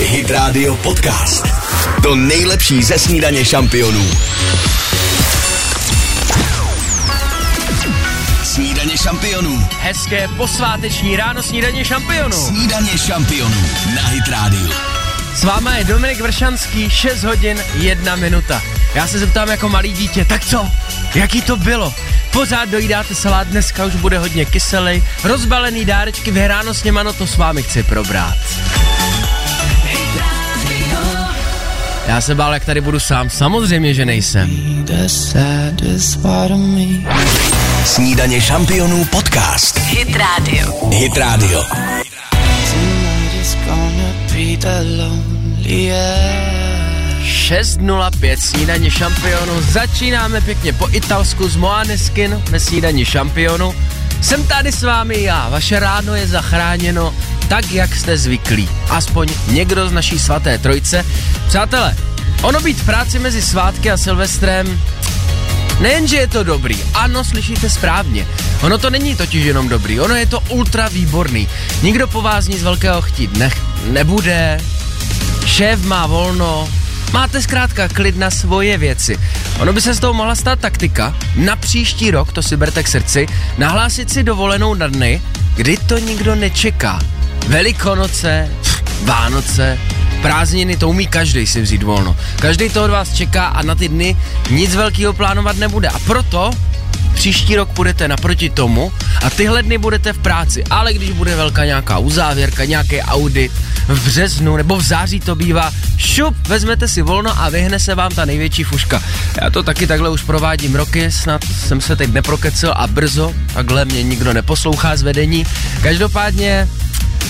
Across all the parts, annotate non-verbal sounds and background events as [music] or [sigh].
Hit Radio Podcast. To nejlepší ze snídaně šampionů. Snídaně šampionů. Hezké posváteční ráno snídaně šampionů. Snídaně šampionů na Hit Radio. S váma je Dominik Vršanský, 6 hodin, 1 minuta. Já se zeptám jako malý dítě, tak co? Jaký to bylo? Pořád dojídáte salát, dneska už bude hodně kyselý, rozbalený dárečky, vyhráno s něma, no to s vámi chci probrat. Já se bál, jak tady budu sám. Samozřejmě, že nejsem. Snídaně šampionů podcast. Hit Radio. Hit Radio. 6.05 snídaně šampionu. Začínáme pěkně po italsku z Moaneskin ve snídaní šampionu. Jsem tady s vámi já, vaše ráno je zachráněno tak, jak jste zvyklí. Aspoň někdo z naší svaté trojce. Přátelé, ono být v práci mezi svátky a Silvestrem, Nejenže je to dobrý, ano, slyšíte správně. Ono to není totiž jenom dobrý, ono je to ultra výborný. Nikdo po vás nic velkého chtít ne- nebude, šéf má volno, máte zkrátka klid na svoje věci. Ono by se z toho mohla stát taktika, na příští rok, to si berte k srdci, nahlásit si dovolenou na dny, kdy to nikdo nečeká. Velikonoce, Vánoce, prázdniny, to umí každý si vzít volno. Každý to od vás čeká a na ty dny nic velkého plánovat nebude. A proto příští rok půjdete naproti tomu a tyhle dny budete v práci. Ale když bude velká nějaká uzávěrka, nějaký audit v březnu nebo v září to bývá, šup, vezmete si volno a vyhne se vám ta největší fuška. Já to taky takhle už provádím roky, snad jsem se teď neprokecil a brzo, takhle mě nikdo neposlouchá z vedení. Každopádně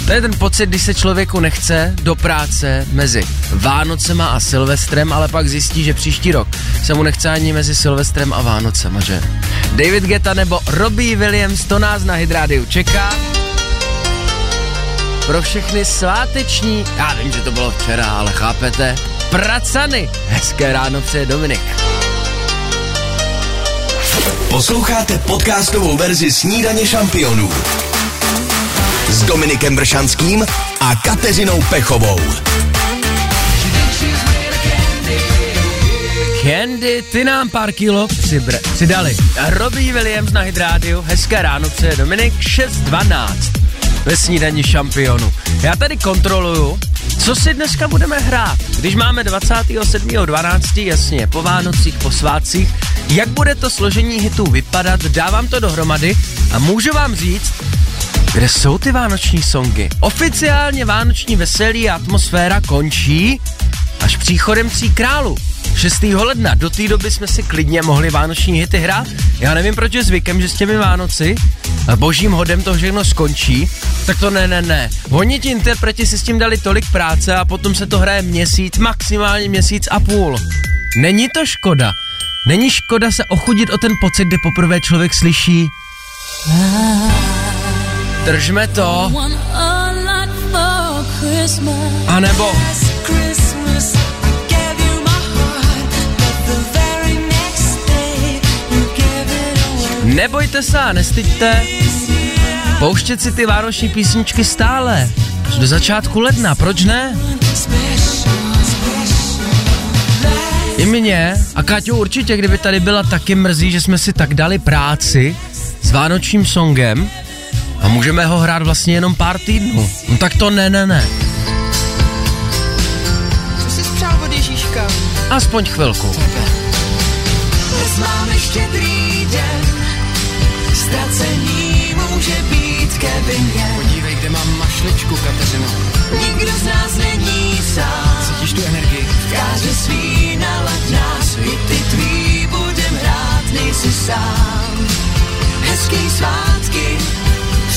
to je ten pocit, když se člověku nechce do práce mezi Vánocema a Silvestrem, ale pak zjistí, že příští rok se mu nechce ani mezi Silvestrem a Vánocema, že? David Geta nebo Robbie Williams, to nás na Hydrádiu čeká. Pro všechny sváteční, já vím, že to bylo včera, ale chápete, pracany. Hezké ráno přeje Dominik. Posloucháte podcastovou verzi Snídaně šampionů s Dominikem Bršanským a Kateřinou Pechovou. Candy, ty nám pár kilo přibr- přidali. Robbie Williams na Hydrádiu, hezké ráno, přeje Dominik 6.12 ve snídaní šampionu. Já tady kontroluju, co si dneska budeme hrát. Když máme 27.12. jasně, po Vánocích, po svátcích, jak bude to složení hitů vypadat, dávám to dohromady a můžu vám říct, kde jsou ty vánoční songy? Oficiálně vánoční veselí a atmosféra končí až příchodem tří králů. 6. ledna, do té doby jsme si klidně mohli vánoční hity hrát. Já nevím, proč je zvykem, že s těmi Vánoci a božím hodem to všechno skončí. Tak to ne, ne, ne. Oni ti interpreti si s tím dali tolik práce a potom se to hraje měsíc, maximálně měsíc a půl. Není to škoda. Není škoda se ochudit o ten pocit, kdy poprvé člověk slyší Držme to. A nebo Nebojte se a nestyďte, pouštět si ty vánoční písničky stále, do začátku ledna, proč ne? I mě a Káťu určitě, kdyby tady byla taky mrzí, že jsme si tak dali práci s vánočním songem a můžeme ho hrát vlastně jenom pár týdnů. No tak to ne, ne, ne. Co jsi přál od Ježíška? Aspoň chvilku. Dnes máme štědrý den, ztracení může být ke vině. Podívej, kde mám mašličku, Kateřino. Nikdo z nás není sám, Cítíš tu energii? káže svý nalaď nás, i ty tvý budem hrát, nejsi sám. Hezký svátky,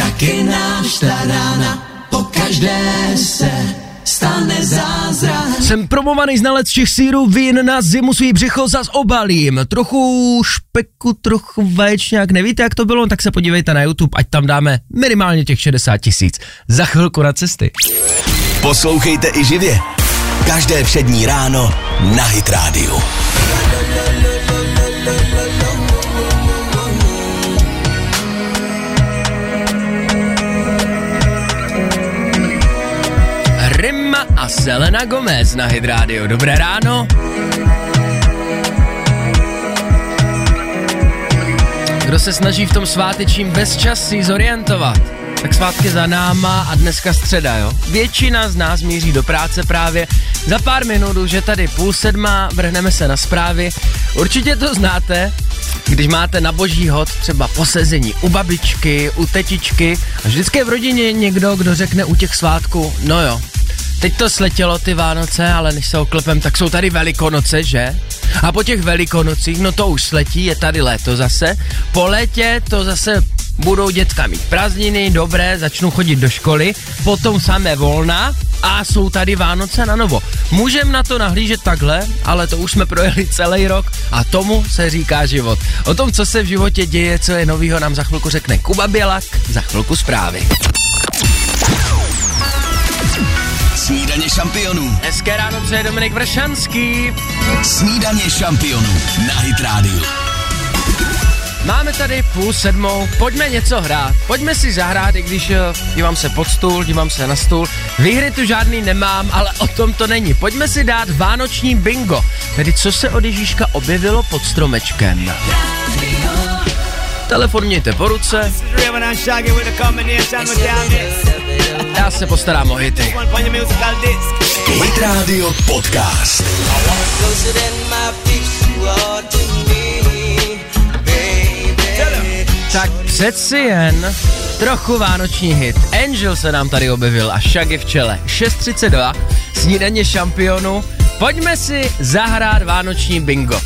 taky náš ta rána, po každé se stane zázrak. Jsem promovaný znalec všech sírů, vín na zimu svý břicho zas obalím. Trochu špeku, trochu vaječňák, nevíte jak to bylo, tak se podívejte na YouTube, ať tam dáme minimálně těch 60 tisíc. Za chvilku na cesty. Poslouchejte i živě. Každé přední ráno na Hit Radio. Selena Gomez na Hit Radio. Dobré ráno. Kdo se snaží v tom svátečním bezčasí zorientovat, tak svátky za náma a dneska středa, jo. Většina z nás míří do práce právě. Za pár minut už je tady půl sedma, vrhneme se na zprávy. Určitě to znáte, když máte na boží hod třeba posezení u babičky, u tetičky a vždycky je v rodině někdo, kdo řekne u těch svátků, no jo, Teď to sletělo ty Vánoce, ale než se oklepem, tak jsou tady Velikonoce, že? A po těch Velikonocích, no to už sletí, je tady léto zase. Po létě to zase budou dětka mít prázdniny, dobré, začnou chodit do školy, potom samé volna a jsou tady Vánoce na novo. Můžem na to nahlížet takhle, ale to už jsme projeli celý rok a tomu se říká život. O tom, co se v životě děje, co je novýho, nám za chvilku řekne Kuba Bělak, za chvilku zprávy. Snídaně šampionů. Hezké ráno přeje Dominik Vršanský. Snídaně šampionů na Hit Radio. Máme tady půl sedmou, pojďme něco hrát. Pojďme si zahrát, i když uh, dívám se pod stůl, dívám se na stůl. Výhry tu žádný nemám, ale o tom to není. Pojďme si dát vánoční bingo, tedy co se od Ježíška objevilo pod stromečkem. Telefon mějte po ruce, já se postarám o hity. Hit Radio Podcast. Tak přeci jen trochu vánoční hit. Angel se nám tady objevil a Shaggy v čele. 6.32, snídaně šampionu. Pojďme si zahrát vánoční bingo.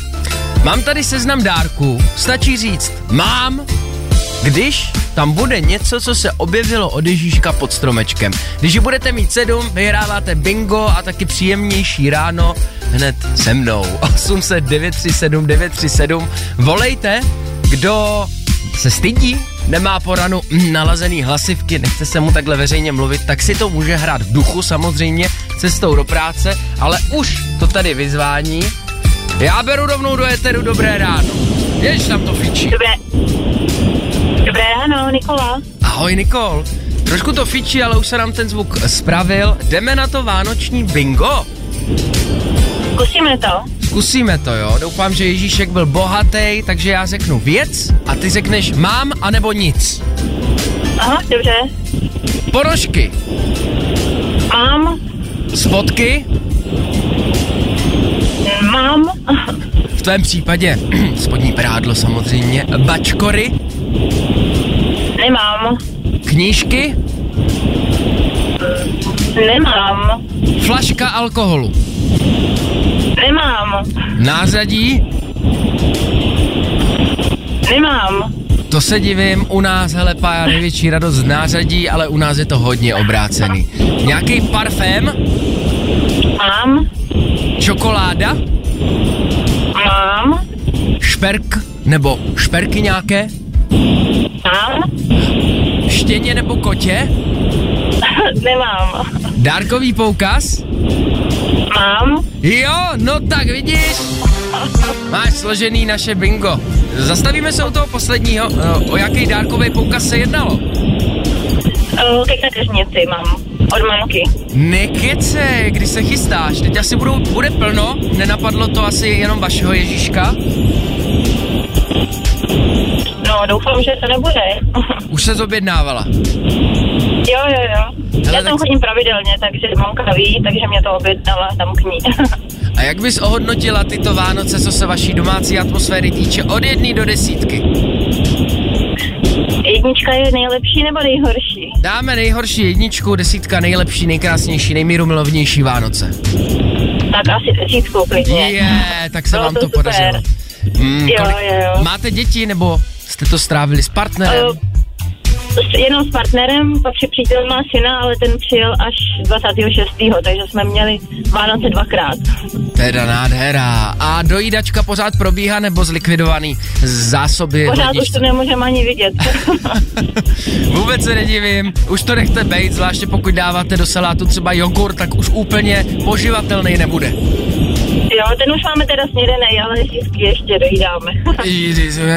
Mám tady seznam dárků, stačí říct mám, když tam bude něco, co se objevilo od Ježíška pod stromečkem. Když budete mít sedm, vyhráváte bingo a taky příjemnější ráno hned se mnou. 800 937 937. Volejte, kdo se stydí, nemá po ranu [clears throat] nalazený hlasivky, nechce se mu takhle veřejně mluvit, tak si to může hrát v duchu samozřejmě, cestou do práce, ale už to tady vyzvání. Já beru rovnou do éteru dobré ráno. Jež tam to fičí. Dobré. Dobré ráno, Nikola. Ahoj Nikol. Trošku to fičí, ale už se nám ten zvuk spravil. Jdeme na to vánoční bingo. Zkusíme to. Zkusíme to, jo. Doufám, že Ježíšek byl bohatý, takže já řeknu věc a ty řekneš mám anebo nic. Aha, dobře. Ponožky, Mám. spotky, Mám. v tvém případě [clears throat] spodní prádlo samozřejmě, bačkory, Nemám. knížky, Nemám. flaška alkoholu, Nemám. nářadí, Nemám. to se divím, u nás, hele, pá, největší radost z nářadí, ale u nás je to hodně obrácený. Nějaký parfém, Mám. čokoláda, Mám. šperk, nebo šperky nějaké, Mám. štěně nebo kotě, [laughs] Nemám. dárkový poukaz, Mám. Jo, no tak vidíš, máš složený naše bingo. Zastavíme se u toho posledního, o, o jaký dárkový poukaz se jednalo. O, ke kadeřnici mám. Od mamky. Nekece, kdy se chystáš, teď asi budou, bude plno, nenapadlo to asi jenom vašeho Ježíška, No, doufám, že to nebude. [laughs] už se zobjednávala. jo, jo, jo. Hele, Já tam tak- chodím pravidelně, takže mamka ví, takže mě to objednala tam k ní. [laughs] Jak bys ohodnotila tyto Vánoce, co se vaší domácí atmosféry týče, od jedné do desítky? Jednička je nejlepší nebo nejhorší? Dáme nejhorší jedničku, desítka nejlepší, nejkrásnější, nejmírumilovnější Vánoce. Tak asi desítku klidně. Je, tak se Bylo vám to to podařilo. Mm, Jo, kolik- jo, jo. Máte děti nebo jste to strávili s partnerem? Uh, jenom s partnerem, pak si přítel má syna, ale ten přijel až 26. takže jsme měli Vánoce dvakrát. Teda nádhera. A dojídačka pořád probíhá nebo zlikvidovaný zásoby Pořád už ledničce? to nemůžeme ani vidět. [laughs] Vůbec se nedivím, už to nechte bejt, zvláště pokud dáváte do salátu třeba jogurt, tak už úplně poživatelný nebude. Jo, ten už máme teda snědený, ale vždycky ještě dojídáme.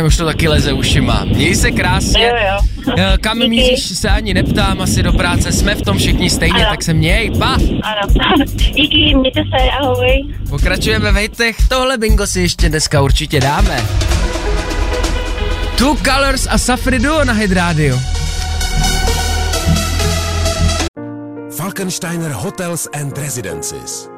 [laughs] Už to taky leze ušima. Měj se krásně. jo, jo. Eh, Kam Díky. míříš, se ani neptám, asi do práce, jsme v tom všichni stejně, Ano. tak se měj, pa! Ano. [laughs] Díky, mějte se, ahoj. Pokračujeme ve hejtech, tohle bingo si ještě dneska určitě dáme. Two Colors a Safri Duo na Hit Radio. Falkensteiner Hotels and Residences.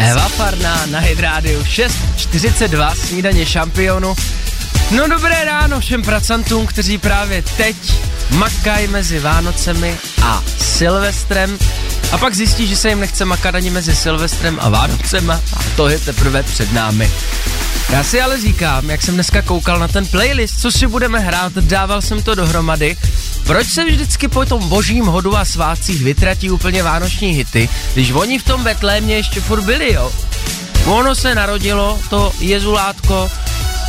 Eva Farná na Hit Radio 6.42, snídaně šampionu. No dobré ráno všem pracantům, kteří právě teď makají mezi Vánocemi a Silvestrem a pak zjistí, že se jim nechce makat ani mezi Silvestrem a Vánocema a to je teprve před námi. Já si ale říkám, jak jsem dneska koukal na ten playlist, co si budeme hrát, dával jsem to dohromady, proč se vždycky po tom božím hodu a svátcích vytratí úplně vánoční hity, když oni v tom Betlémě ještě furt byli, jo? Ono se narodilo, to jezulátko,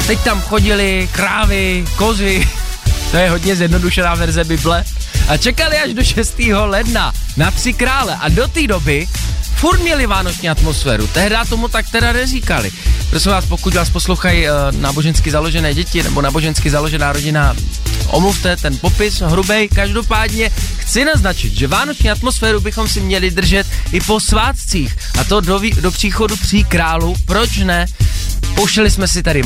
teď tam chodili krávy, kozy, [laughs] to je hodně zjednodušená verze Bible, a čekali až do 6. ledna na tři krále a do té doby furt měli vánoční atmosféru. Tehdy tomu tak teda neříkali. Prosím vás, pokud vás poslouchají uh, nábožensky založené děti nebo nábožensky založená rodina, omluvte ten popis hrubej. Každopádně chci naznačit, že vánoční atmosféru bychom si měli držet i po svátcích. A to do, do příchodu tří králů. Proč ne? Pouštěli jsme si tady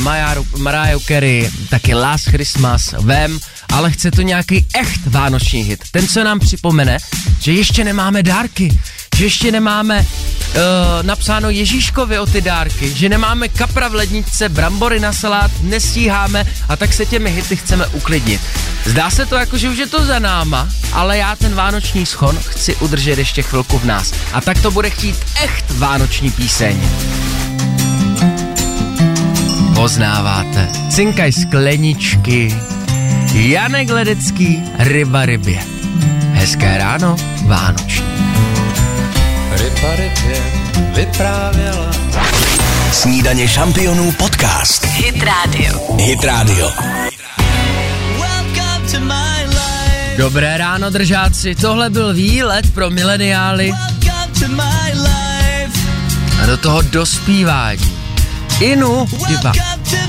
Mariah Carey, taky Last Christmas, Vem, ale chce to nějaký echt vánoční hit. Ten, co nám připomene, že ještě nemáme dárky, že ještě nemáme uh, napsáno Ježíškovi o ty dárky, že nemáme kapra v ledničce, brambory na salát, nestíháme a tak se těmi hity chceme uklidnit. Zdá se to jako, že už je to za náma, ale já ten vánoční schon chci udržet ještě chvilku v nás. A tak to bude chtít echt vánoční píseň poznáváte. Cinkaj skleničky, Janek Ledecký, ryba rybě. Hezké ráno, Vánoční. Rybě vyprávěla. Snídaně šampionů podcast. Hit Radio. Hit Radio. Dobré ráno, držáci. Tohle byl výlet pro mileniály a do toho dospívání. Inu, diva.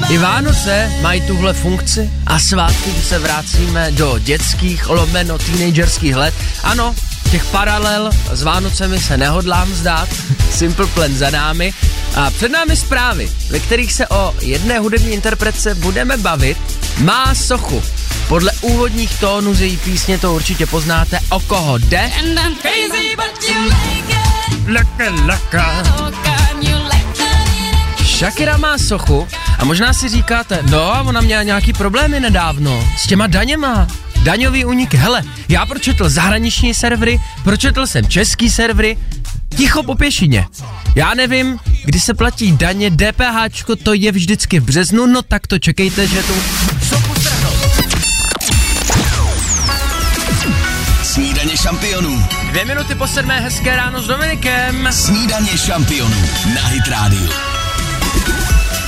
I Vánoce mají tuhle funkci a svátky, kdy se vracíme do dětských, lomeno, teenagerských let. Ano, těch paralel s Vánocemi se nehodlám vzdát, Simple Plan za námi. A před námi zprávy, ve kterých se o jedné hudební interpretce budeme bavit, má sochu. Podle úvodních tónů z její písně to určitě poznáte, o koho jde. Laka, laka. Shakira má sochu a možná si říkáte, no, ona měla nějaký problémy nedávno s těma daněma. Daňový únik, hele, já pročetl zahraniční servery, pročetl jsem český servery, ticho po pěšině. Já nevím, kdy se platí daně, DPH, to je vždycky v březnu, no tak to čekejte, že tu strhnou. Snídaně šampionů. Dvě minuty po sedmé, hezké ráno s Dominikem. Snídaně šampionů na Hit Radio.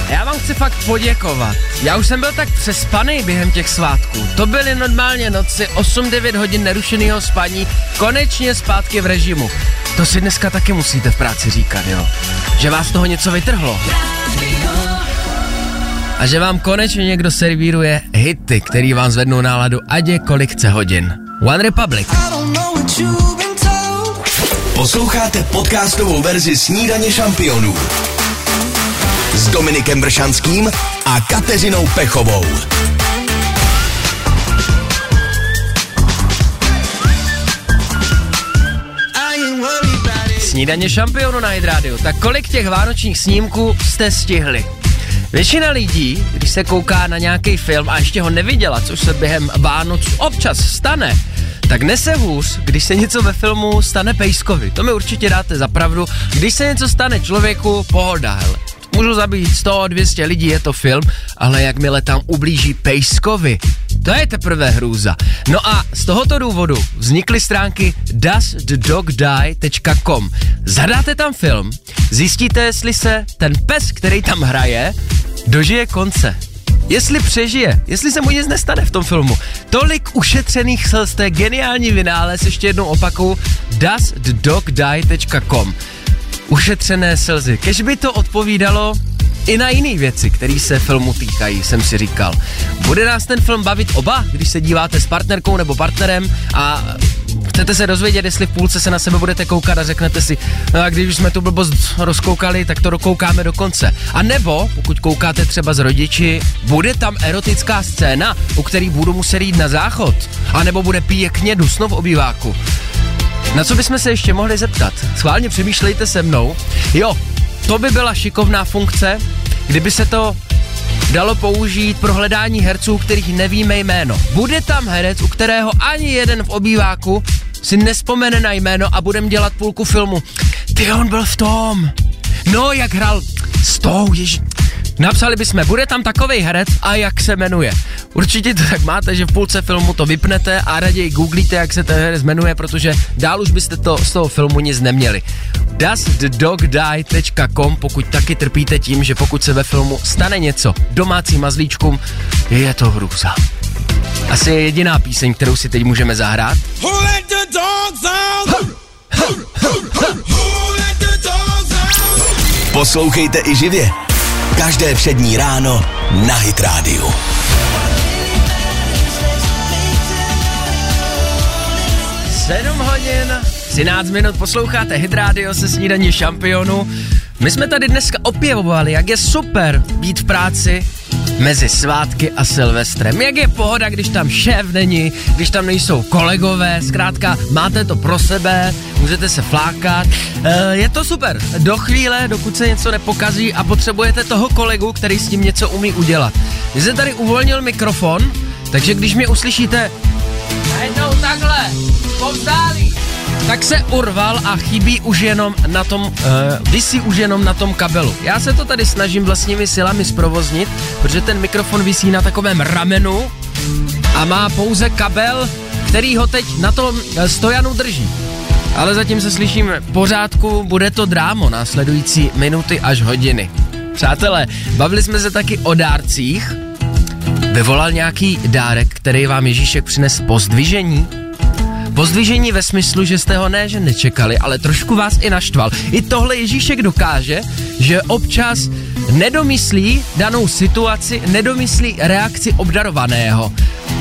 Já vám chci fakt poděkovat. Já už jsem byl tak přespaný během těch svátků. To byly normálně noci, 8-9 hodin nerušeného spaní, konečně zpátky v režimu. To si dneska taky musíte v práci říkat, jo. Že vás toho něco vytrhlo. A že vám konečně někdo servíruje hity, který vám zvednou náladu, ať je kolik chce hodin. One Republic. Posloucháte podcastovou verzi Snídaně šampionů s Dominikem Bršanským a Kateřinou Pechovou. Snídaně šampionu na Hydrádiu. Tak kolik těch vánočních snímků jste stihli? Většina lidí, když se kouká na nějaký film a ještě ho neviděla, což se během Vánoc občas stane, tak nese hůř, když se něco ve filmu stane Pejskovi. To mi určitě dáte za pravdu. Když se něco stane člověku, pohoda, hele. Můžu zabít 100, 200 lidí, je to film, ale jakmile tam ublíží Pejskovi, to je teprve hrůza. No a z tohoto důvodu vznikly stránky doesthedogdie.com. Zadáte tam film, zjistíte, jestli se ten pes, který tam hraje, dožije konce. Jestli přežije, jestli se mu nic nestane v tom filmu. Tolik ušetřených slz, to je geniální vynález, ještě jednou opakuju, doesthedogdie.com. Ušetřené slzy. Kež by to odpovídalo i na jiné věci, které se filmu týkají, jsem si říkal. Bude nás ten film bavit oba, když se díváte s partnerkou nebo partnerem a chcete se dozvědět, jestli v půlce se na sebe budete koukat a řeknete si, no a když jsme tu blbost rozkoukali, tak to dokoukáme do konce. A nebo, pokud koukáte třeba s rodiči, bude tam erotická scéna, u který budu muset jít na záchod. A nebo bude pěkně dusno v obýváku. Na co bychom se ještě mohli zeptat? Schválně přemýšlejte se mnou. Jo, to by byla šikovná funkce, kdyby se to dalo použít pro hledání herců, kterých nevíme jméno. Bude tam herec, u kterého ani jeden v obýváku si nespomene na jméno a budem dělat půlku filmu. Ty on byl v tom. No, jak hrál s tou, ježi... Napsali bychom, bude tam takový herec a jak se jmenuje. Určitě to tak máte, že v půlce filmu to vypnete a raději googlíte, jak se ten herec jmenuje, protože dál už byste to z toho filmu nic neměli. doesthedogdie.com, pokud taky trpíte tím, že pokud se ve filmu stane něco domácím mazlíčkům, je to hrůza. Asi je jediná píseň, kterou si teď můžeme zahrát. Poslouchejte i živě. Každé všední ráno na Hit Radio. Sedm hodin, 13 minut posloucháte Hit Radio se snídaní šampionu. My jsme tady dneska opěvovali, jak je super být v práci mezi svátky a Silvestrem. Jak je pohoda, když tam šéf není, když tam nejsou kolegové, zkrátka máte to pro sebe, můžete se flákat. E, je to super. Do chvíle, dokud se něco nepokazí a potřebujete toho kolegu, který s tím něco umí udělat. Když jsem tady uvolnil mikrofon, takže když mě uslyšíte najednou takhle, povzdálí, tak se urval a chybí už jenom na tom, uh, visí už jenom na tom kabelu. Já se to tady snažím vlastními silami zprovoznit, protože ten mikrofon visí na takovém ramenu a má pouze kabel, který ho teď na tom uh, stojanu drží. Ale zatím se slyším v pořádku, bude to drámo následující minuty až hodiny. Přátelé, bavili jsme se taky o dárcích. Vyvolal nějaký dárek, který vám Ježíšek přines pozdvižení? Pozdvižení ve smyslu, že jste ho ne, že nečekali, ale trošku vás i naštval. I tohle Ježíšek dokáže, že občas nedomyslí danou situaci, nedomyslí reakci obdarovaného.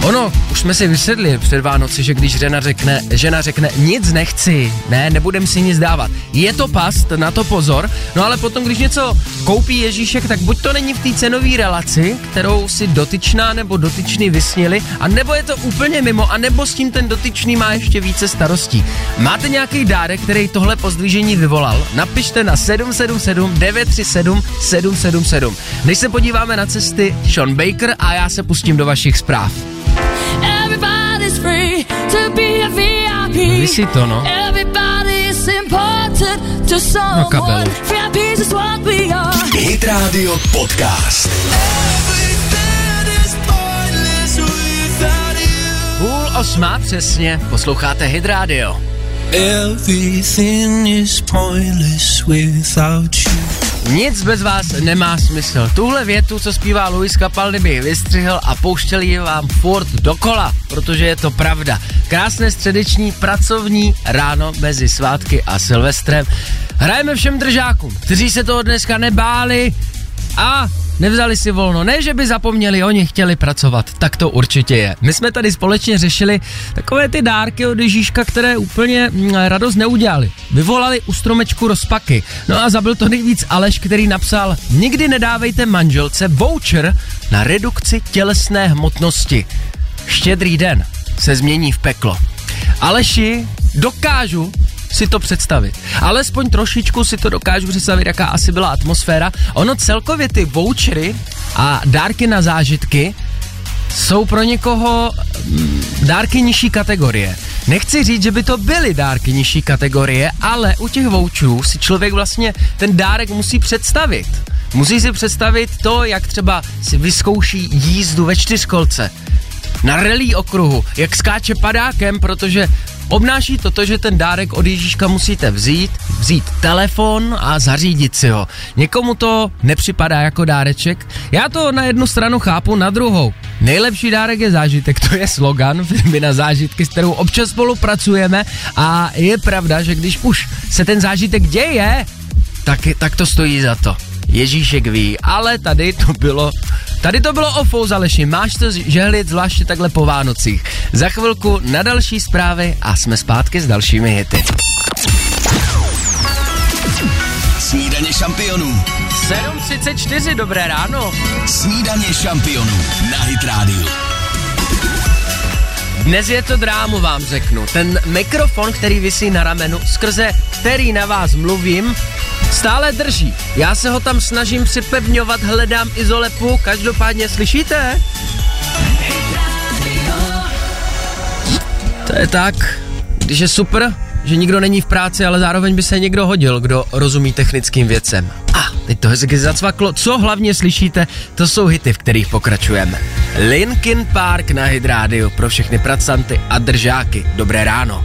Ono, už jsme si vysedli před Vánoci, že když žena řekne, žena řekne nic nechci, ne, nebudem si nic dávat. Je to past, na to pozor, no ale potom, když něco koupí Ježíšek, tak buď to není v té cenové relaci, kterou si dotyčná nebo dotyčný vysnili, a nebo je to úplně mimo, a nebo s tím ten dotyčný má ještě více starostí. Máte nějaký dárek, který tohle pozdvižení vyvolal? Napište na 777 937 777. Než se podíváme na cesty Sean Baker a já se pustím do vašich zpráv. Everybody's free to be a VIP. Vysí to, no. Everybody's important to someone. kabelu. VIPs is what we are. Hit Radio Podcast. Půl osmá přesně, posloucháte Hit Radio. Everything is pointless without you. Nic bez vás nemá smysl. Tuhle větu, co zpívá Luis Capaldi, bych vystřihl a pouštěl ji vám furt dokola, protože je to pravda. Krásné středeční pracovní ráno mezi svátky a Silvestrem. Hrajeme všem držákům, kteří se toho dneska nebáli a nevzali si volno. Ne, že by zapomněli, oni chtěli pracovat, tak to určitě je. My jsme tady společně řešili takové ty dárky od Ježíška, které úplně mm, radost neudělali. Vyvolali u stromečku rozpaky. No a zabil to nejvíc Aleš, který napsal Nikdy nedávejte manželce voucher na redukci tělesné hmotnosti. Štědrý den se změní v peklo. Aleši, dokážu si to představit. Alespoň trošičku si to dokážu představit, jaká asi byla atmosféra. Ono celkově ty vouchery a dárky na zážitky jsou pro někoho mm, dárky nižší kategorie. Nechci říct, že by to byly dárky nižší kategorie, ale u těch voucherů si člověk vlastně ten dárek musí představit. Musí si představit to, jak třeba si vyzkouší jízdu ve čtyřkolce, na relí okruhu, jak skáče padákem, protože obnáší to to, že ten dárek od Ježíška musíte vzít, vzít telefon a zařídit si ho. Někomu to nepřipadá jako dáreček. Já to na jednu stranu chápu, na druhou. Nejlepší dárek je zážitek, to je slogan [laughs] firmy na zážitky, s kterou občas spolupracujeme a je pravda, že když už se ten zážitek děje, tak, tak to stojí za to. Ježíšek ví, ale tady to bylo Tady to bylo o Fouzaleši, máš to žehlit zvláště takhle po Vánocích. Za chvilku na další zprávy a jsme zpátky s dalšími hity. Snídaně šampionů. 7.34, dobré ráno. Snídaně šampionů na Hit Radio. Dnes je to drámu, vám řeknu. Ten mikrofon, který visí na ramenu, skrze který na vás mluvím, stále drží. Já se ho tam snažím připevňovat, hledám izolepu, každopádně slyšíte? To je tak, když je super, že nikdo není v práci, ale zároveň by se někdo hodil, kdo rozumí technickým věcem. A ah, teď to hezky zacvaklo. Co hlavně slyšíte, to jsou hity, v kterých pokračujeme. Linkin Park na Hydrádiu pro všechny pracanty a držáky. Dobré ráno.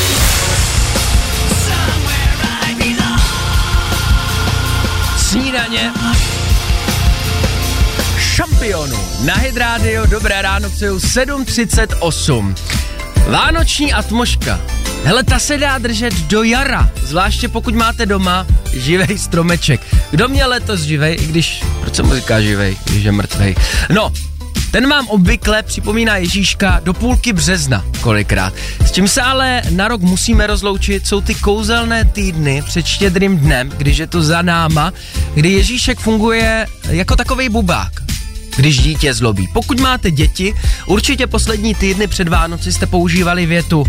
Snídaně šampionu. Na Hydrádio, dobré ráno, přeju 7.38. Vánoční atmoška. Hele, ta se dá držet do jara, zvláště pokud máte doma živej stromeček. Kdo měl letos živej, i když, proč se mu říká živej, když je mrtvej? No, ten vám obvykle připomíná Ježíška do půlky března kolikrát. S čím se ale na rok musíme rozloučit, jsou ty kouzelné týdny před štědrým dnem, když je to za náma, kdy Ježíšek funguje jako takový bubák když dítě zlobí. Pokud máte děti, určitě poslední týdny před Vánoci jste používali větu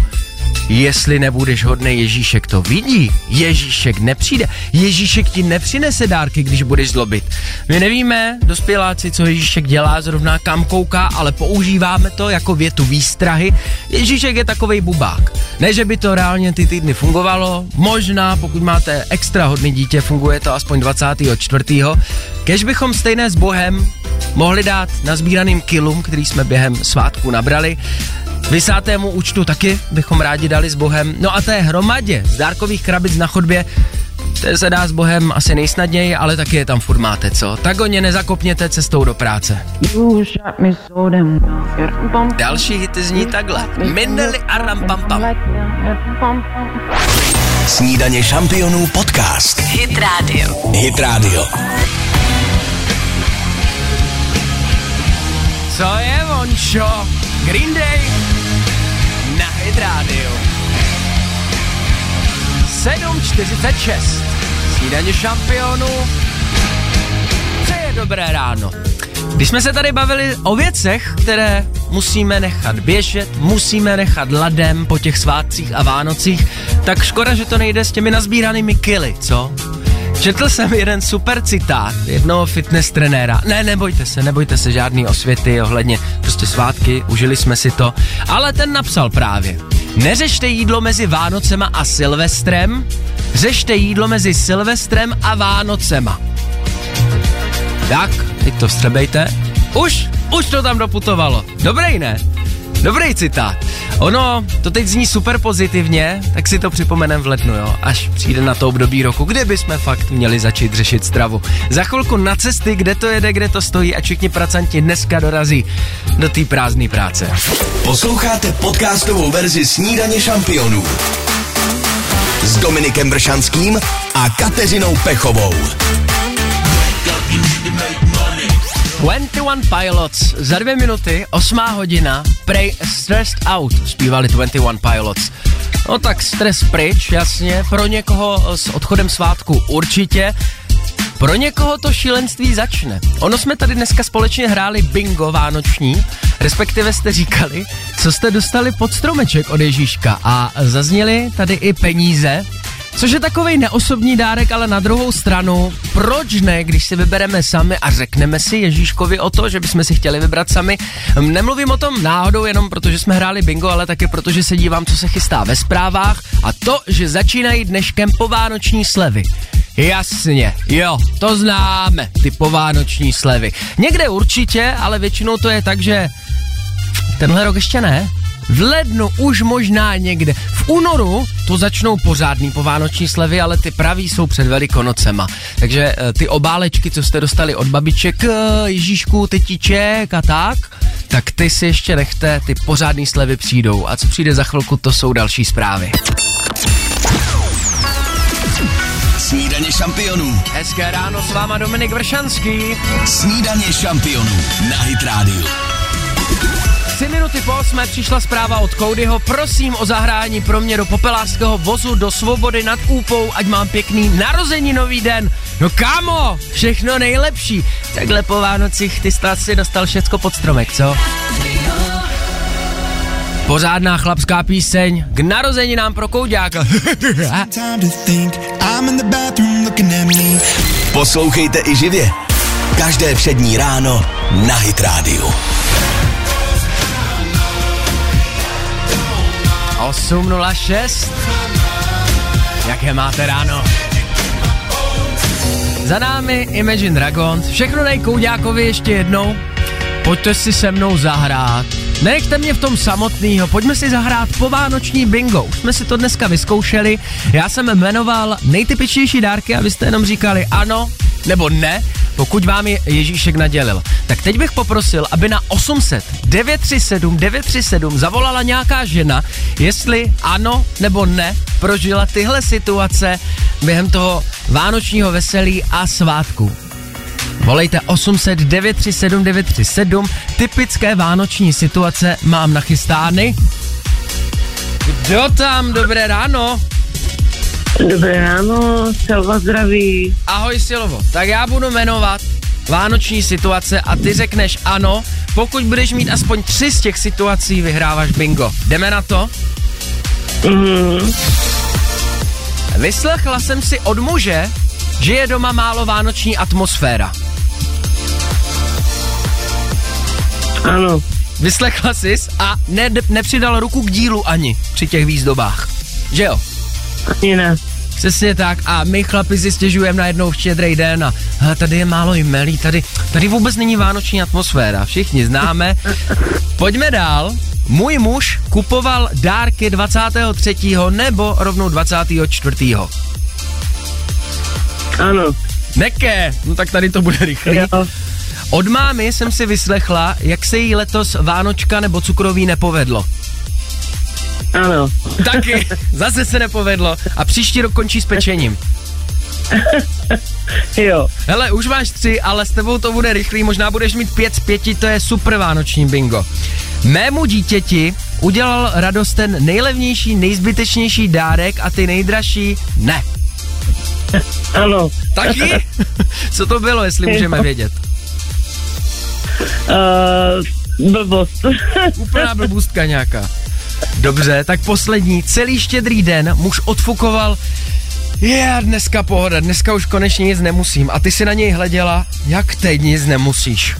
Jestli nebudeš hodný, Ježíšek to vidí. Ježíšek nepřijde. Ježíšek ti nepřinese dárky, když budeš zlobit. My nevíme, dospěláci, co Ježíšek dělá, zrovna kam kouká, ale používáme to jako větu výstrahy. Ježíšek je takovej bubák. Ne, že by to reálně ty týdny fungovalo, možná pokud máte extra hodný dítě, funguje to aspoň 24. Kež bychom stejné s Bohem mohli dát nazbíraným kilům, který jsme během svátku nabrali, Vysátému účtu taky bychom rádi dali s Bohem. No a té hromadě z dárkových krabic na chodbě to se dá s Bohem asi nejsnadněji, ale taky je tam furt máte, co? Tak o ně nezakopněte cestou do práce. Další hity zní takhle. Mindeli a rampampam. Snídaně šampionů podcast. Hit Radio. Hit Radio. Co je, Vončo? Green Day na Hit Radio. 7.46. Snídaně šampionů. Přeje dobré ráno. Když jsme se tady bavili o věcech, které musíme nechat běžet, musíme nechat ladem po těch svátcích a Vánocích, tak škoda, že to nejde s těmi nazbíranými kily, co? Četl jsem jeden super citát jednoho fitness trenéra. Ne, nebojte se, nebojte se žádný osvěty ohledně prostě svátky, užili jsme si to. Ale ten napsal právě. Neřešte jídlo mezi Vánocema a Silvestrem, řešte jídlo mezi Silvestrem a Vánocema. Tak, teď to vstřebejte. Už, už to tam doputovalo. Dobrý, ne? Dobrý citát. Ono, to teď zní super pozitivně, tak si to připomenem v lednu, jo, až přijde na to období roku, kde bychom fakt měli začít řešit stravu. Za chvilku na cesty, kde to jede, kde to stojí a všichni pracanti dneska dorazí do té prázdné práce. Posloucháte podcastovou verzi Snídaně šampionů s Dominikem Bršanským a Kateřinou Pechovou. 21 Pilots, za dvě minuty, osmá hodina, Pray Stressed Out, zpívali 21 Pilots. No tak stres pryč, jasně, pro někoho s odchodem svátku určitě, pro někoho to šílenství začne. Ono jsme tady dneska společně hráli bingo vánoční, respektive jste říkali, co jste dostali pod stromeček od Ježíška. A zazněly tady i peníze, Což je takový neosobní dárek, ale na druhou stranu, proč ne, když si vybereme sami a řekneme si Ježíškovi o to, že bychom si chtěli vybrat sami. Nemluvím o tom náhodou jenom protože jsme hráli bingo, ale taky protože se dívám, co se chystá ve zprávách a to, že začínají dneškem povánoční slevy. Jasně, jo, to známe, ty povánoční slevy. Někde určitě, ale většinou to je tak, že tenhle rok ještě ne. V lednu už možná někde. V únoru to začnou pořádný povánoční slevy, ale ty praví jsou před velikonocema. Takže eh, ty obálečky, co jste dostali od babiček, eh, Ježíšku, tetiček a tak, tak ty si ještě nechte, ty pořádný slevy přijdou. A co přijde za chvilku, to jsou další zprávy. Snídaně šampionů. Hezké ráno s váma Dominik Vršanský. Snídaně šampionů na Hit Radio. Tři minuty po osmé přišla zpráva od Codyho. Prosím o zahrání pro mě do popelářského vozu do svobody nad Úpou, ať mám pěkný narozeninový den. No kámo, všechno nejlepší. Takhle po Vánocích ty asi dostal všecko pod stromek, co? Pořádná chlapská píseň k narozeninám pro kouďáka. Poslouchejte i živě. Každé všední ráno na Hit Radio. 8.06 Jaké máte ráno? Za námi Imagine Dragons. Všechno dej Kouďákovi ještě jednou. Pojďte si se mnou zahrát. Nenechte mě v tom samotnýho, pojďme si zahrát povánoční bingo. Už jsme si to dneska vyzkoušeli. Já jsem jmenoval nejtypičnější dárky a vy jste jenom říkali ano nebo ne, pokud vám je Ježíšek nadělil. Tak teď bych poprosil, aby na 800 937 937 zavolala nějaká žena, jestli ano nebo ne prožila tyhle situace během toho vánočního veselí a svátku. Volejte 800 937 937. Typické vánoční situace mám nachystány. Kdo tam? Dobré ráno. Dobré ráno, Selva zdraví. Ahoj Silovo. Tak já budu jmenovat vánoční situace a ty řekneš ano. Pokud budeš mít aspoň tři z těch situací, vyhráváš bingo. Jdeme na to? Mm, Vyslechla jsem si od muže, že je doma málo vánoční atmosféra. ano, Vyslechla jsi a ne, nepřidal ruku k dílu ani při těch výzdobách. Že jo? Ani ne. Přesně tak a my chlapi si stěžujeme na jednou štědrý den a hele, tady je málo jmelí, tady, tady vůbec není vánoční atmosféra, všichni známe. Pojďme dál. Můj muž kupoval dárky 23. nebo rovnou 24. Ano, Neké, no tak tady to bude rychlý. jo, Od mámy jsem si vyslechla, jak se jí letos Vánočka nebo cukroví nepovedlo. Ano. Taky, [laughs] zase se nepovedlo a příští rok končí s pečením. [laughs] Jo, Hele, už máš tři, ale s tebou to bude rychlý, možná budeš mít pět z pěti, to je super vánoční bingo. Mému dítěti udělal radost ten nejlevnější, nejzbytečnější dárek a ty nejdražší ne. [laughs] ano. Taky? Co to bylo, jestli můžeme vědět? Uh, blbost. Úplná blbůstka nějaká. Dobře, tak poslední. Celý štědrý den muž odfukoval je, dneska pohoda, dneska už konečně nic nemusím. A ty si na něj hleděla, jak teď nic nemusíš.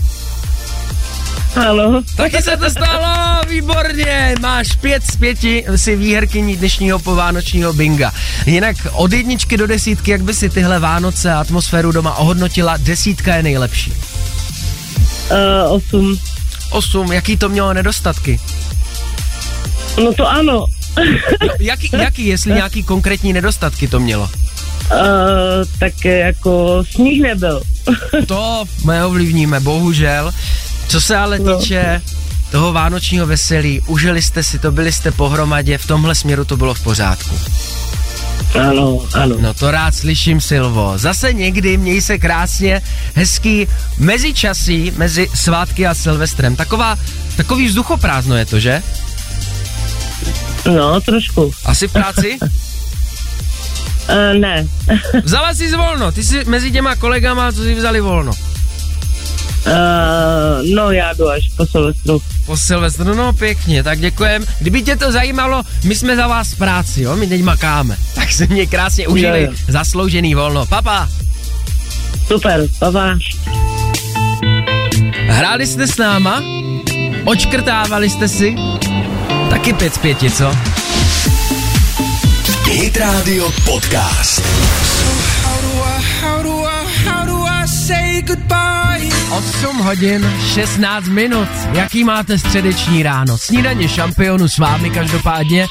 ano, Taky se to stalo, výborně, máš pět z pěti, si výherkyní dnešního povánočního binga. Jinak od jedničky do desítky, jak by si tyhle Vánoce a atmosféru doma ohodnotila, desítka je nejlepší. uh, osm. Osm, jaký to mělo nedostatky? No to ano. [laughs] Jaký, jaký, jestli nějaký konkrétní nedostatky to mělo? Uh, tak jako sníh nebyl. [laughs] To my ovlivníme, bohužel. Co se ale No. týče toho vánočního veselí, užili jste si to, byli jste pohromadě, v tomhle směru to bylo v pořádku. Ano, ano. No to rád slyším, Silvo. Zase někdy, měj se krásně, hezký mezičasí mezi svátky a Silvestrem. Taková, takový vzduchoprázdno je to, že? No, trošku. Asi v práci? Uh, [laughs] ne. [laughs] Vzala jsi volno, ty jsi mezi těma kolegama, co si vzali volno. Uh, no, já jdu až po Silvestru. Po Silvestru, no pěkně, tak děkujem. Kdyby tě to zajímalo, my jsme za vás v práci, jo, my teď makáme. [laughs] Tak se mě krásně užili, Jo, jo. zasloužený volno. Papa, Super, papa. hráli jste s náma? Očkrtávali jste si? Taky pět z pěti, co? Hit Radio Podcast. Goodbye? 8 hodin 16 minut. Jaký máte středeční ráno? Snídaně šampionu s vámi každopádně.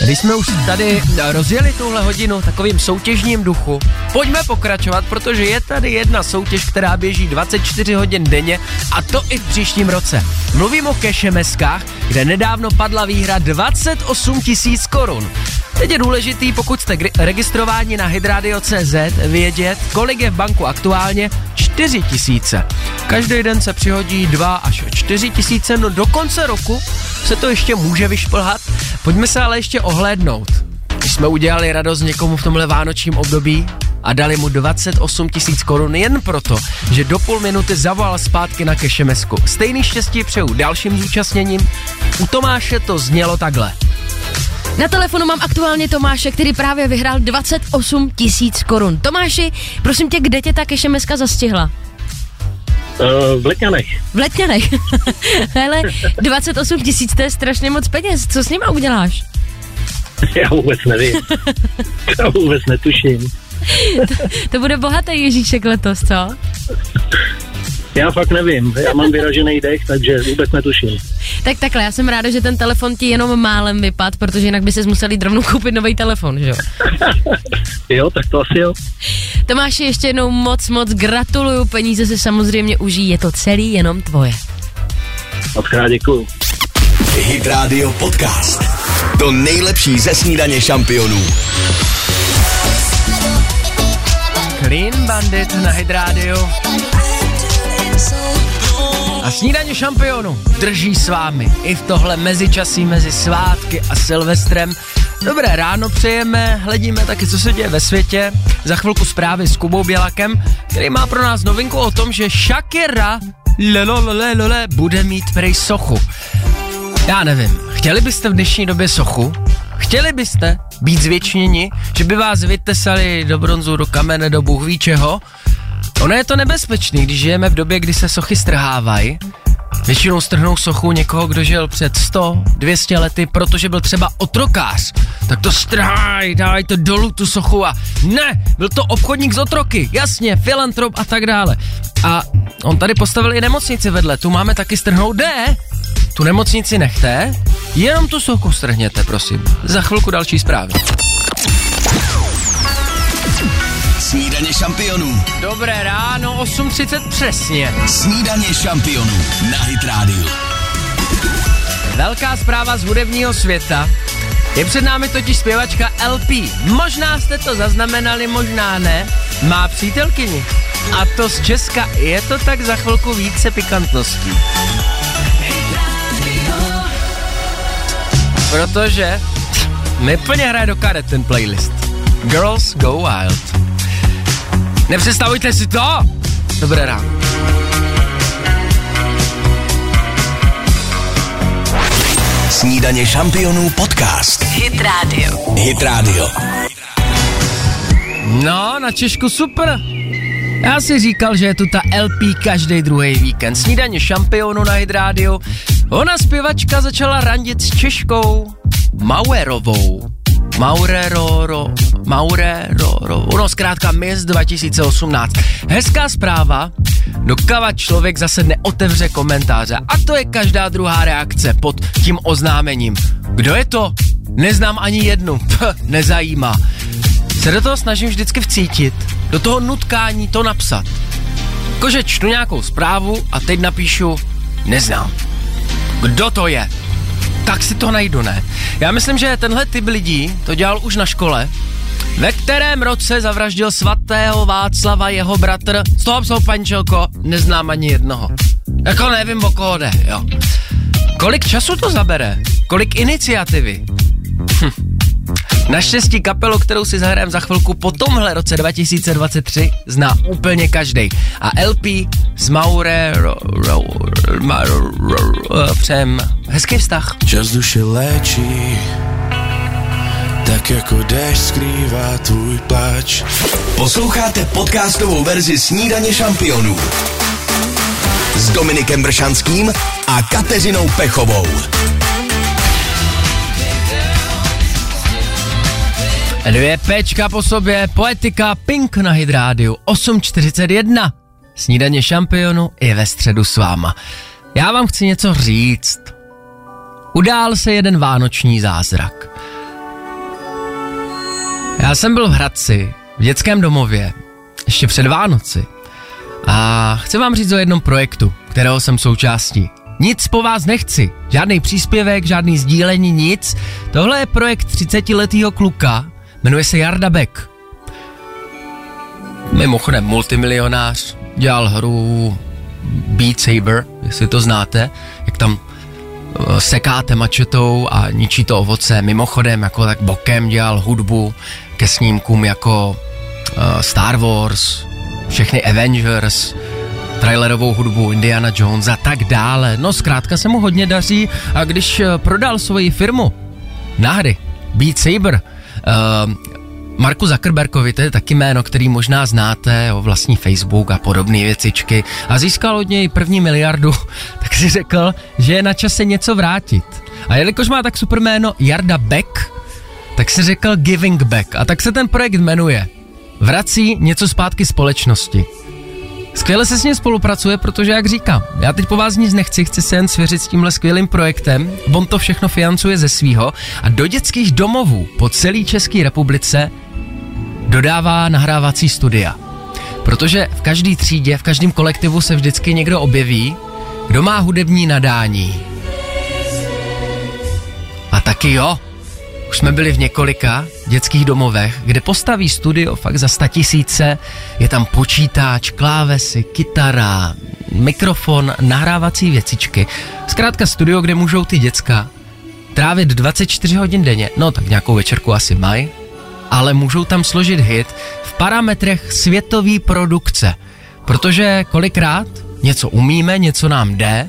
Když jsme už tady rozjeli tuhle hodinu takovým soutěžním duchu, pojďme pokračovat, protože je tady jedna soutěž, která běží 24 hodin denně a to i v příštím roce. Mluvím o kešemeskách, kde nedávno padla výhra 28 tisíc korun. Teď je důležitý, pokud jste registrováni na hydradio.cz, vědět, kolik je v banku aktuálně 4 tisíce. Každý den se přihodí 2 až 4 tisíce, no do konce roku se to ještě může vyšplhat. Pojďme se ale ještě ohlédnout. Když jsme udělali radost někomu v tomhle vánočním období a dali mu 28 tisíc korun jen proto, že do půl minuty zavolal zpátky na kešemesku. Stejný štěstí přeju dalším zúčastněním. U Tomáše to znělo takhle. Na telefonu mám aktuálně Tomáše, který právě vyhrál 28 tisíc korun. Tomáši, prosím tě, kde tě ta kešemeska zastihla? Uh, v Letňanech. V Letňanech. [laughs] Hele, 28 tisíc, to je strašně moc peněz. Co s nima uděláš? [laughs] Já vůbec nevím. [laughs] Já vůbec netuším. To bude bohatý Ježíšek letos, co? Já fakt nevím. Já mám vyražený dech, takže vůbec netuším. Tak takhle, já jsem ráda, že ten telefon ti jenom málem vypad, protože jinak by se musel jít rovnou [laughs] koupit nový telefon, že jo? [laughs] Jo, tak to asi jo. Tomáši, ještě jednou moc, moc gratuluju, peníze se samozřejmě užijí, je to celý jenom tvoje. Moc krát děkuju. Hit Radio Podcast. To nejlepší ze snídaně šampionů. Clean Bandit na Hydrádiu. A snídaně šampionu drží s vámi i v tohle mezičasí mezi svátky a Silvestrem. Dobré ráno přejeme, hledíme taky, co se děje ve světě. Za chvilku zprávy s Kubou Bělakem, který má pro nás novinku o tom, že Shakira lelolelele, bude mít prej sochu. Já nevím, chtěli byste v dnešní době sochu? Chtěli byste být zvětšněni, že by vás vytesali do bronzu, do kamene, do bůh čeho? Ono je to nebezpečný, když žijeme v době, kdy se sochy strhávají. Většinou strhnou sochu někoho, kdo žil před 100, 200 lety, protože byl třeba otrokář. Tak to strhaj, daj to dolů tu sochu a ne, byl to obchodník z otroky, jasně, filantrop a tak dále. A on tady postavil i nemocnici vedle, tu máme taky strhnout, ne, tu nemocnici nechte, jenom tu sochu strhněte, prosím. Za chvilku další zprávy. Snídaně šampionů. Dobré ráno, 8.30 přesně. Snídaně šampionů na Hit Radio. Velká zpráva z hudebního světa. Je před námi totiž zpěvačka LP. Možná jste to zaznamenali, možná ne. Má přítelkyni. A to z Česka. Je to tak za chvilku více pikantností. Protože mi plně hraje do karet ten playlist. Girls Go Wild. Nepředstavujte si to! Dobré ráno. Snídaně šampionů podcast. Hit Radio. Hit Radio. No, na Češku super. Já si říkal, že je tu ta LP každý druhý víkend. Snídaně šampionu na Hydrádiu. Ona zpěvačka začala randit s Češkou Mauerovou. Maurero, Maurero, no zkrátka Miss 2018. Hezká zpráva, dokava člověk zase neotevře komentáře. A to je každá druhá reakce pod tím oznámením. Kdo je to? Neznám ani jednu. [laughs] Nezajímá. Se do toho snažím vždycky vcítit, do toho nutkání to napsat. Jakože čtu nějakou zprávu a teď napíšu neznám. Kdo to je? Tak si to najdu, ne? Já myslím, že tenhle typ lidí to dělal už na škole, ve kterém roce zavraždil svatého Václava jeho bratr. Stop, stop, pančelko, neznám ani jednoho. Jako nevím, o koho jde, jo. Kolik času to zabere? Kolik iniciativy? Hm. Naštěstí kapelu, kterou si zahrajeme za chvilku po tomhle roce 2023, zná úplně každý. A LP z Maure ro, ro, ma, ro, ro, ro, přem hezký vztah. Čas duše léčí, tak jako déšť skrývá tvůj pláč. Posloucháte podcastovou verzi Snídaně šampionů s Dominikem Bršanským a Kateřinou Pechovou. Dvě pečka po sobě, poetika Pink na Hydrádiu 8.41. Snídaně šampionu je ve středu s váma. Já vám chci něco říct. Udál se jeden vánoční zázrak. Já jsem byl v Hradci, v dětském domově, ještě před Vánoci. A chci vám říct o jednom projektu, kterého jsem součástí. Nic po vás nechci, žádný příspěvek, žádný sdílení, nic. Tohle je projekt 30-letého kluka, jmenuje se Jarda Beck. Mimochodem multimilionář, dělal hru Beat Saber, jestli to znáte, jak tam uh, sekáte mačetou a ničí to ovoce. Mimochodem, jako tak bokem dělal hudbu ke snímkům jako uh, Star Wars, všechny Avengers, trailerovou hudbu Indiana Jones a tak dále. No zkrátka se mu hodně daří a když uh, prodal svoji firmu na hry Beat Saber, Marku Zuckerbergovi, to je taky jméno, který možná znáte, o vlastní Facebook a podobné věcičky a získal od něj první miliardu, [laughs] tak si řekl, že je na čase něco vrátit. A jelikož má tak super jméno Jarda Beck, tak si řekl Giving Back a tak se ten projekt jmenuje. Vrací něco zpátky společnosti. Skvěle se s ním spolupracuje, protože jak říkám, já teď po vás nic nechci, chci se jen svěřit s tímhle skvělým projektem, on to všechno financuje ze svýho a do dětských domovů po celé České republice dodává nahrávací studia. Protože v každé třídě, v každém kolektivu se vždycky někdo objeví, kdo má hudební nadání. A taky jo, už jsme byli v několika dětských domovech, kde postaví studio fakt za sta tisíce, je tam počítač, klávesy, kytara, mikrofon, nahrávací věcičky. Zkrátka studio, kde můžou ty děcka trávit 24 hodin denně, no tak nějakou večerku asi mají, ale můžou tam složit hit v parametrech světové produkce. Protože kolikrát něco umíme, něco nám jde,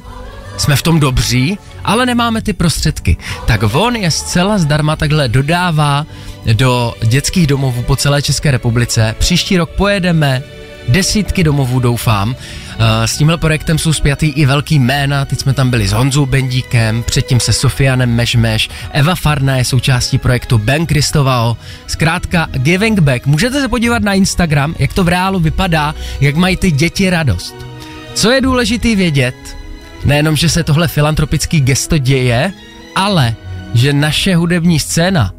jsme v tom dobří, ale nemáme ty prostředky. Tak on je zcela zdarma takhle dodává do dětských domovů po celé České republice. Příští rok pojedeme desítky domovů, doufám. Eh, S tímhle projektem jsou spjatý i velký jména, teď jsme tam byli s Honzou Bendíkem, předtím se Sofianem Mežmeš, Eva Farna je součástí projektu Ben Kristovao, zkrátka Giving Back. Můžete se podívat na Instagram, jak to v reálu vypadá, jak mají ty děti radost. Co je důležitý vědět, nejenom, že se tohle filantropický gesto děje, ale že naše hudební scéna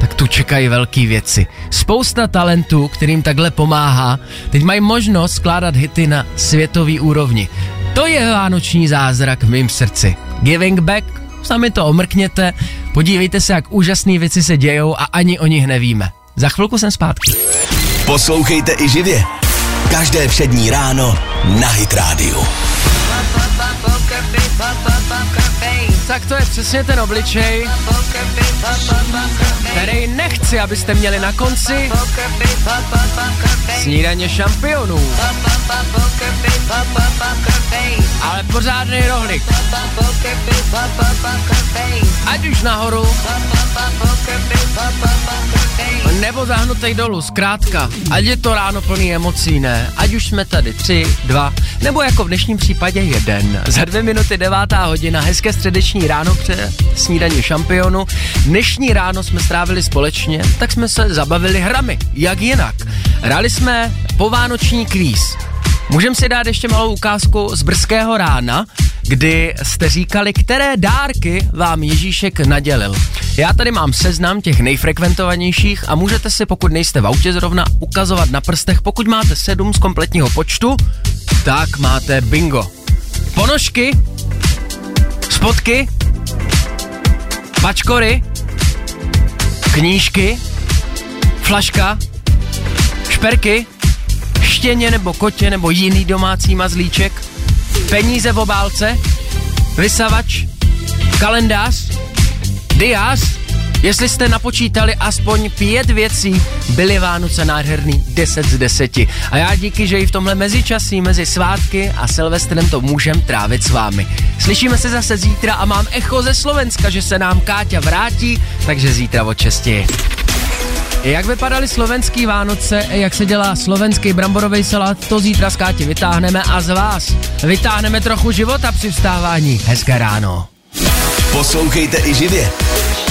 tak tu čekají velké věci. Spousta talentů, kterým takhle pomáhá, teď mají možnost skládat hity na světový úrovni. To je vánoční zázrak v mém srdci. Giving back, sami to omrkněte, podívejte se, jak úžasné věci se dějou a ani o nich nevíme. Za chvilku jsem zpátky. Poslouchejte i živě. Každé všední ráno na Hit Radio. Tak to je přesně ten obličej, který nechci, abyste měli na konci snídaně šampionů. Ale pořádný rohlik. Ať už nahoru, nebo zahnutej dolů, zkrátka. Ať je to ráno plný emocí, ne? Ať už jsme tady tři, dva, nebo jako v dnešním případě jeden. Za dvě minuty devátá hodina, hezké středeční ráno před snídaní šampionu. Dnešní ráno jsme strávili společně, tak jsme se zabavili hrami. Jak jinak? Hráli jsme povánoční kvíz. Můžeme si dát ještě malou ukázku z brzkého rána, kdy jste říkali, které dárky vám Ježíšek nadělil. Já tady mám seznam těch nejfrekventovanějších a můžete si, pokud nejste v autě zrovna, ukazovat na prstech. Pokud máte sedm z kompletního počtu, tak máte bingo. Ponožky, spotky, pačkory, knížky, flaška, šperky, štěně nebo kotě nebo jiný domácí mazlíček, peníze v obálce, vysavač, kalendář, diář, Jestli jste napočítali aspoň pět věcí, byly Vánoce nádherný 10 z 10. A já díky, že i v tomhle mezičasí mezi svátky a Silvestrem to můžem trávit s vámi. Slyšíme se zase zítra a mám echo ze Slovenska, že se nám Káťa vrátí, takže zítra od česti. Jak vypadaly slovenský Vánoce, jak se dělá slovenský bramborový salát, to zítra z Káti vytáhneme a z vás vytáhneme trochu života při vstávání. Hezké ráno. Poslouchejte i živě.